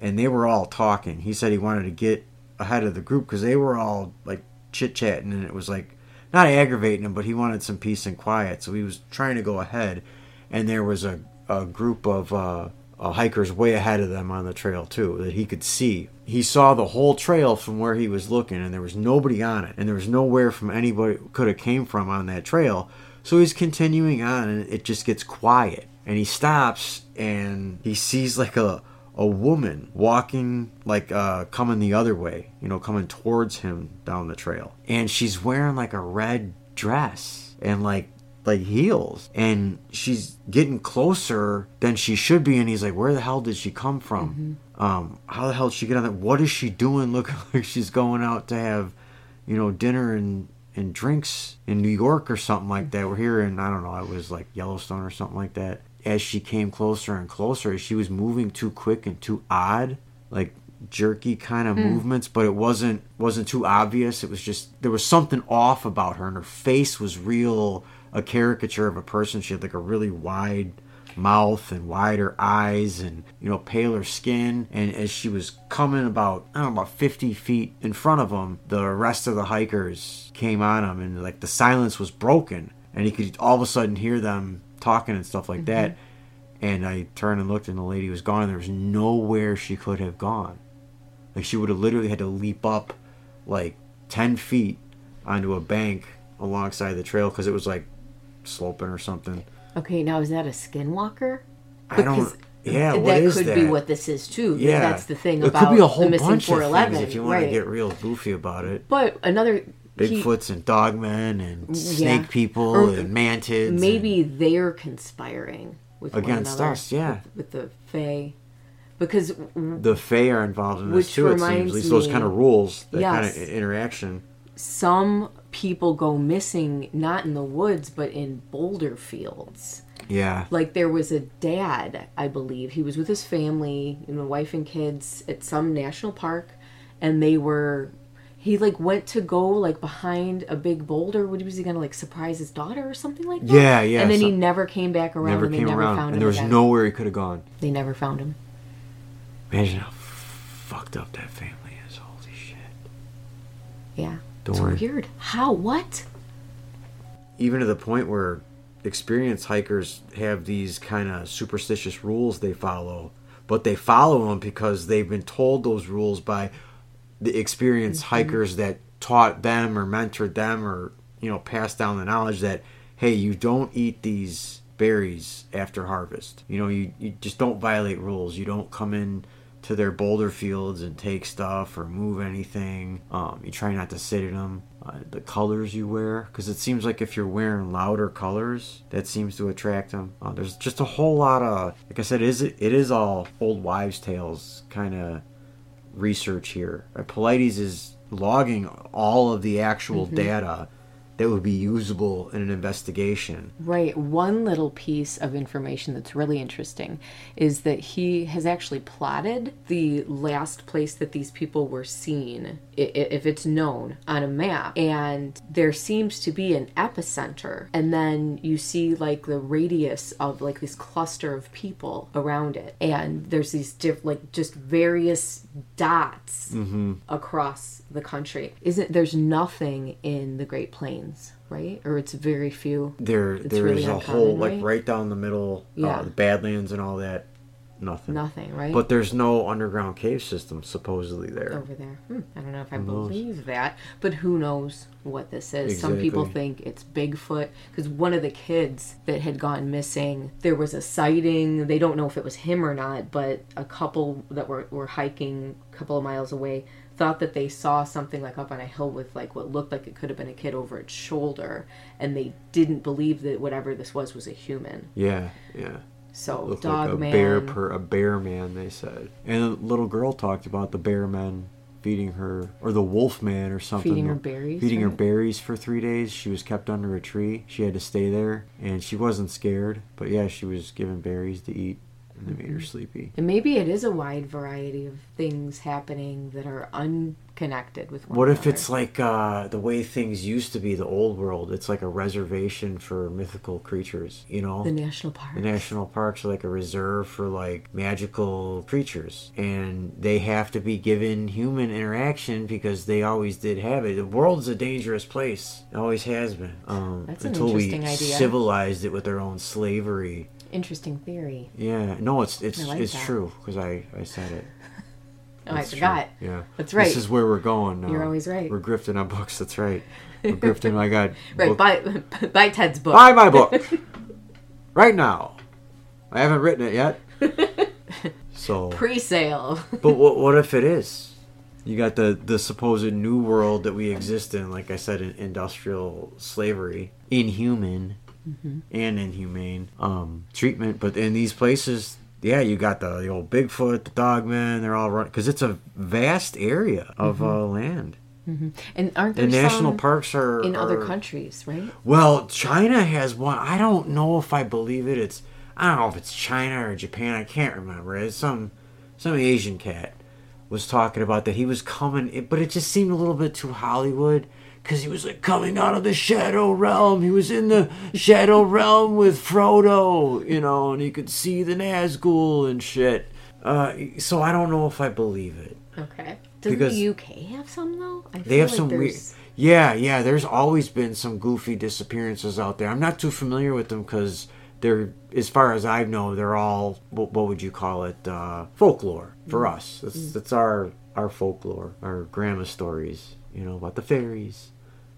and they were all talking. He said he wanted to get ahead of the group because they were all like chit-chatting and it was like not aggravating him but he wanted some peace and quiet. So he was trying to go ahead. And there was a, a group of uh, uh, hikers way ahead of them on the trail too that he could see. He saw the whole trail from where he was looking, and there was nobody on it, and there was nowhere from anybody could have came from on that trail. So he's continuing on, and it just gets quiet, and he stops, and he sees like a a woman walking like uh coming the other way you know coming towards him down the trail and she's wearing like a red dress and like like heels and she's getting closer than she should be and he's like where the hell did she come from? Um how the hell did she get on that? What is she doing looking like she's going out to have you know dinner and and drinks in new york or something like that? We're here in i don't know it was like yellowstone or something like that. As she came closer and closer she was moving too quick and too odd like jerky kind of movements but it wasn't wasn't too obvious. It was just there was something off about her and her face was real a caricature of a person. She had like a really wide mouth and wider eyes and you know paler skin. And as she was coming about i don't know about 50 feet in front of him the rest of the hikers came on him and like the silence was broken. And he could all of a sudden hear them talking and stuff like that. Mm-hmm. And i turned and looked and the lady was gone. There was nowhere she could have gone. Like she would have literally had to leap up like 10 feet onto a bank alongside the trail because it was like sloping or something Okay, now is that a skinwalker? I don't. Yeah, that what is could that? be what this is too. Yeah, that's the thing it about could be a whole the missing bunch of 411. things if you want right. to get real goofy about it. but another he- Bigfoots and dogmen and mm, snake people Or and mantids. and- maybe they're conspiring with Against another, us, yeah. with, with the Fae, because the Fae are involved in this too. It seems at least those kind of rules, that kind of interaction. Some people go missing not in the woods but in boulder fields. Yeah, Like there was a dad, I believe. He was with his family, and know, wife and kids at some national park, and they were. He like went to go like behind a big boulder. What was he gonna like surprise his daughter or something like that? Yeah, yeah, And then he never came back around. never and they came never around, found and him there was again. nowhere he could have gone. They never found him. Imagine how fucked up that family is. Holy shit! Yeah. Don't it's worry. weird. How? What? even to the point where experienced hikers have these kind of superstitious rules they follow, but they follow them because they've been told those rules by the experienced mm-hmm. hikers that taught them or mentored them or you know passed down the knowledge that hey, you don't eat these berries after harvest. You know, you, you just don't violate rules. You don't come in to their boulder fields and take stuff or move anything. Um, you try not to sit in them. Uh, the colors you wear, because it seems like if you're wearing louder colors, that seems to attract them. Uh, there's just a whole lot of, like I said, it is it is all old wives' tales kind of research here. Uh, Paulides is logging all of the actual data that would be usable in an investigation. Right. One little piece of information that's really interesting is that he has actually plotted the last place that these people were seen, if it's known, on a map. And there seems to be an epicenter. And then you see like the radius of like this cluster of people around it. And there's these diff- like just various dots mm-hmm. across the country. Isn't there's nothing in the Great Plains, right? Or it's very few. There, It's there really is a whole like right? right down the middle, Yeah. uh, the Badlands and all that. Nothing. Nothing, right? But there's no underground cave system supposedly there. over there. Hmm, I don't know if I Who knows? believe that, but who knows what this is? Some people think it's Bigfoot because one of the kids that had gone missing, there was a sighting. They don't know if it was him or not, but a couple that were, were hiking a couple of miles away thought that they saw something like up on a hill with like what looked like it could have been a kid over its shoulder, and they didn't believe that whatever this was was a human. Yeah, yeah. So dog like a man. bear per a bear man, they said. And a little girl talked about the bear man feeding her or the wolf man or something. Feeding her berries, Feeding her berries for three days. She was kept under a tree. She had to stay there and she wasn't scared. But yeah, she was given berries to eat and they Mm-hmm. made her sleepy. And maybe it is a wide variety of things happening that are unconnected with one What if it's like uh, the way things used to be, the old world? It's like a reservation for mythical creatures, you know? the national park? The national parks are like a reserve for like magical creatures, and they have to be given human interaction because they always did have it. The world's a dangerous place; it always has been. Um, until we idea. civilized it with our own slavery. Interesting theory. Yeah, no, it's it's like it's that. true because I I said it. Oh, I It's true. forgot. Yeah, That's right. This is where we're going. Now. You're always right. We're grifting on books. That's right. We're grifting. I got Right, buy, buy Ted's book. buy my book right now. I haven't written it yet. So, Pre-sale. but what what if it is? You got the the supposed new world that we exist in, like I said, in industrial slavery, inhuman and inhumane um, treatment. But in these places, yeah, you got the, the old Bigfoot, the Dogman. They're all running because it's a vast area of uh, land. And aren't The there national some parks are in other countries, right? Well, China has one. I don't know if I believe it. It's I don't know if it's China or Japan. I can't remember. It's some some Asian cat was talking about that he was coming, but it just seemed a little bit too Hollywood because he was like coming out of the shadow realm. He was in the shadow realm with Frodo, you know, and he could see the Nazgul and shit. Uh, so I don't know if I believe it. Okay. Doesn't Because- the UK have some though? I They have some weird. Yeah, yeah. There's always been some goofy disappearances out there. I'm not too familiar with them because they're, as far as I know, they're all what, what would you call it? Uh, folklore for Mm. us. That's that's our our folklore, our grandma stories. You know about the fairies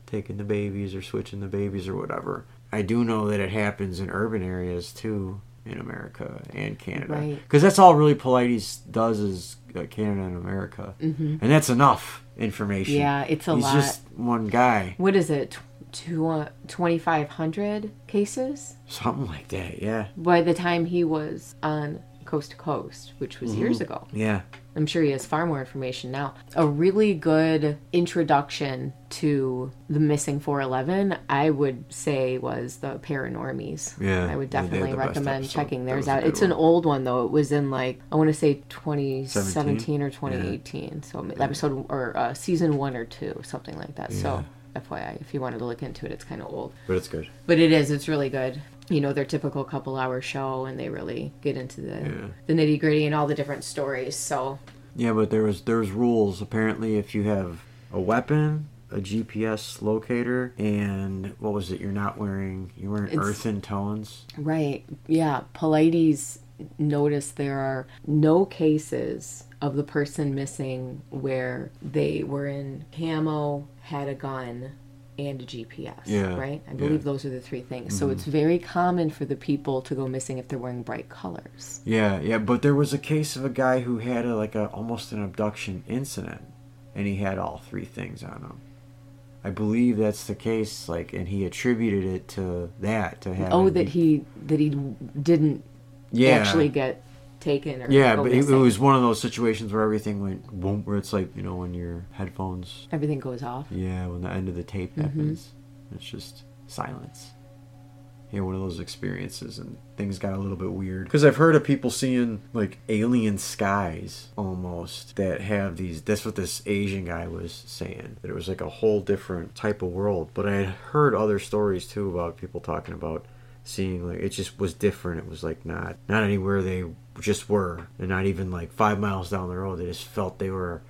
taking the babies or switching the babies or whatever. I do know that it happens in urban areas too in America and Canada Right. because that's all really Paulides does is uh, Canada and America, and that's enough information. Mm-hmm. Yeah, it's a He's lot. just one guy, What is it? Tw- uh, 2,500 cases something like that. Yeah, by the time he was on Coast to Coast, which was years Mm-hmm. ago. yeah. I'm sure he has far more information now. A really good introduction to the missing 411, I would say, was the Paranormies. Yeah, I would they- they had definitely recommend checking theirs out. It's an old one though. It was in like I want to say 2017 17? or 2018. So episode or uh, season one or two, something like that. So FYI, if you wanted to look into it, it's kind of old. But it's good. But it is. It's really good. You know, their typical couple hour show, and they really get into the Yeah. the nitty gritty and all the different stories. So Yeah, but there was there was rules. Apparently, if you have a weapon, a GPS locator, and what was it? You're not wearing you wearing It's- earthen tones. Right. Yeah. Paulides noticed there are no cases of the person missing where they were in camo, had a gun, and a GPS. Yeah, Right? I yeah. believe those are the three things. So mm-hmm. it's very common for the people to go missing if they're wearing bright colors. Yeah, yeah, but there was a case of a guy who had a, like a almost an abduction incident, and he had all three things on him. I believe that's the case. Like, and he attributed it to that to have. Oh, that he that he didn't yeah, actually get taken or yeah, but it, it was one of those situations where everything went boom, where it's like you know when your headphones, everything goes off. yeah, when the end of the tape Mm-hmm. happens, it's just silence. Yeah, one of those experiences, and things got a little bit weird. Because I've heard of people seeing like alien skies almost that have these. That's what this Asian guy was saying. That it was like a whole different type of world. But I had heard other stories too about people talking about seeing like it just was different. It was like not not anywhere they just were, and not even like five miles down the road. They just felt they were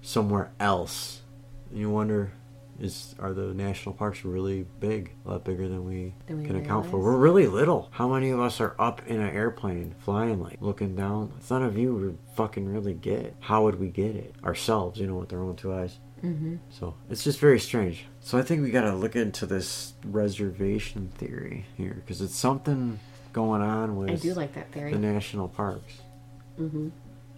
somewhere else. And you wonder is are the national parks really big? A lot bigger than we, Than we can account for. We're really little. How many of us are up in an airplane flying like looking down? It's not a view we fucking really get how would we get it? Ourselves you know with our own two eyes. Mm-hmm. so it's just very strange. So i think we gotta look into this reservation theory here because it's something going on with I do like that theory. the national parks Mm-hmm.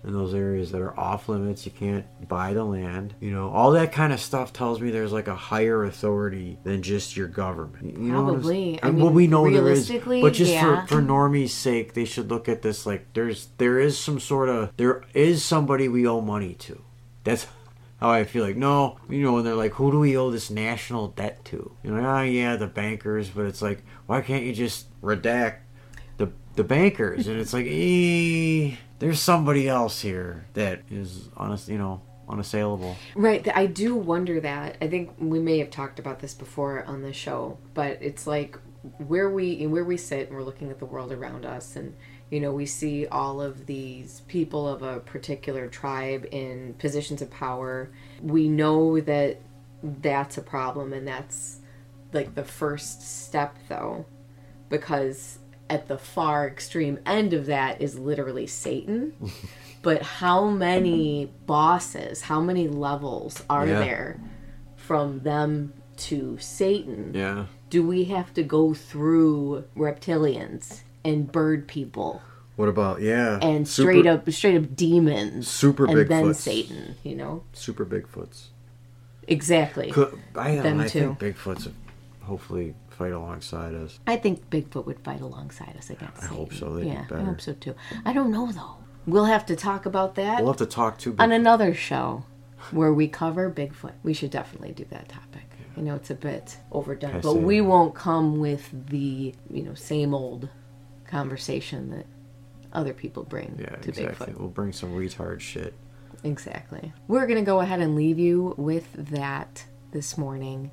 in those areas that are off limits. You can't buy the land. You know, all that kind of stuff tells me there's like a higher authority than just your government. You know what I'm s- Probably. And well, mean, we know there is, but just yeah. for for normies' sake, they should look at this like there's there is some sort of there is somebody we owe money to. That's how I feel like no, you know, and they're like, who do we owe this national debt to? You know, like, oh yeah, the bankers, but it's like, why can't you just redact the bankers? And it's like, eh, there's somebody else here that is honest, you know, unassailable. Right. I do wonder that. I think we may have talked about this before on the show, but it's like where we where we sit and we're looking at the world around us and you know we see all of these people of a particular tribe in positions of power we know that that's a problem and that's like the first step though because at the far extreme end of that is literally Satan. but how many bosses, how many levels are Yeah. there from them to Satan? Yeah. Do we have to go through reptilians and bird people What about yeah? and super, straight up straight up demons super and then Bigfoots. Satan, you know? super Bigfoots. Exactly. Could, I, Them I too. think Bigfoots hopefully fight alongside us. I think Bigfoot would fight alongside us against I hope Satan. so. They'd be yeah, I hope so too. I don't know though. We'll have to talk about that We'll have to talk to on another show where we cover Bigfoot. We should definitely do that topic. I know it's a bit overdone, but we won't come with the you know same old conversation that other people bring Yeah, to exactly. Bigfoot. We'll bring some retard shit. Exactly. We're going to go ahead and leave you with that this morning.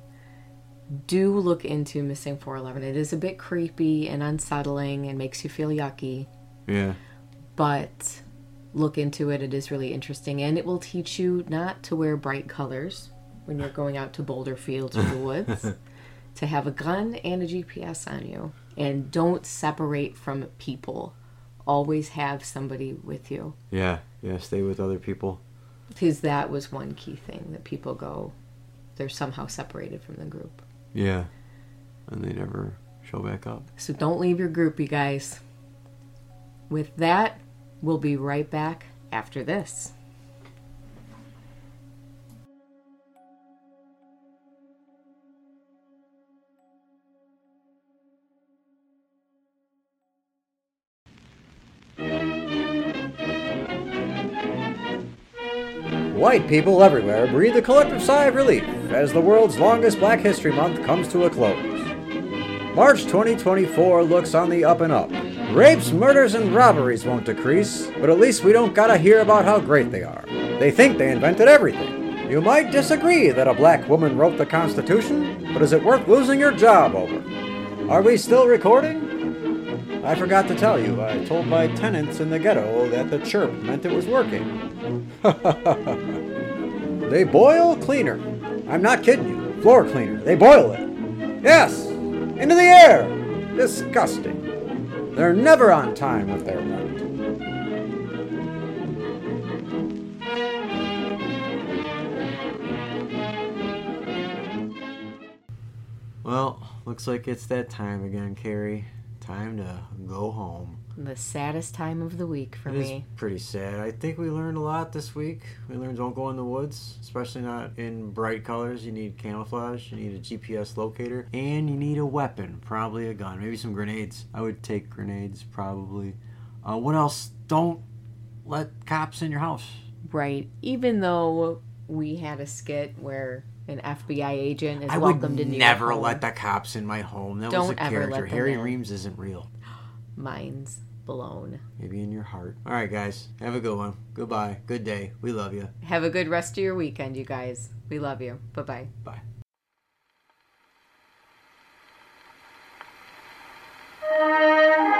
Do look into Missing 411. It is a bit creepy and unsettling and makes you feel yucky, Yeah. but look into it. It is really interesting and it will teach you not to wear bright colors when you're going out to boulder fields or the woods, to have a gun and a GPS on you, and don't separate from people. Always have somebody with you. Yeah. Yeah. Stay with other people. because that was one key thing that people go they're somehow separated from the group Yeah. And they never show back up. so don't leave your group you guys with that we'll be right back after this White people everywhere breathe a collective sigh of relief as the world's longest Black History Month comes to a close. March 2024 looks on the up and up. Rapes, murders, and robberies won't decrease, but at least we don't gotta hear about how great they are. They think they invented everything. You might disagree that a black woman wrote the Constitution, but is it worth losing your job over? Are we still recording? I forgot to tell you, I told my tenants in the ghetto that the chirp meant it was working. they boil cleaner. I'm not kidding you. Floor cleaner. They boil it. Yes! Into the air! Disgusting. They're never on time with their rent. Well, looks like it's that time again, Carrie. Time to go home. The saddest time of the week for It is me. pretty sad. I think we learned a lot this week. We learned don't go in the woods, especially not in bright colors. You need camouflage, you need a GPS locator, and you need a weapon, probably a gun, maybe some grenades. I would take grenades, probably. Uh, what else? Don't let cops in your house. Right. Even though we had a skit where an FBI agent is I welcomed would into never your home. let the cops in my home. That Don't was a ever let them Harry in. Reams isn't real. Minds blown. Maybe in your heart. All right, guys. Have a good one. Goodbye. Good day. We love you. Have a good rest of your weekend, you guys. We love you. Bye bye. Bye. Thank you.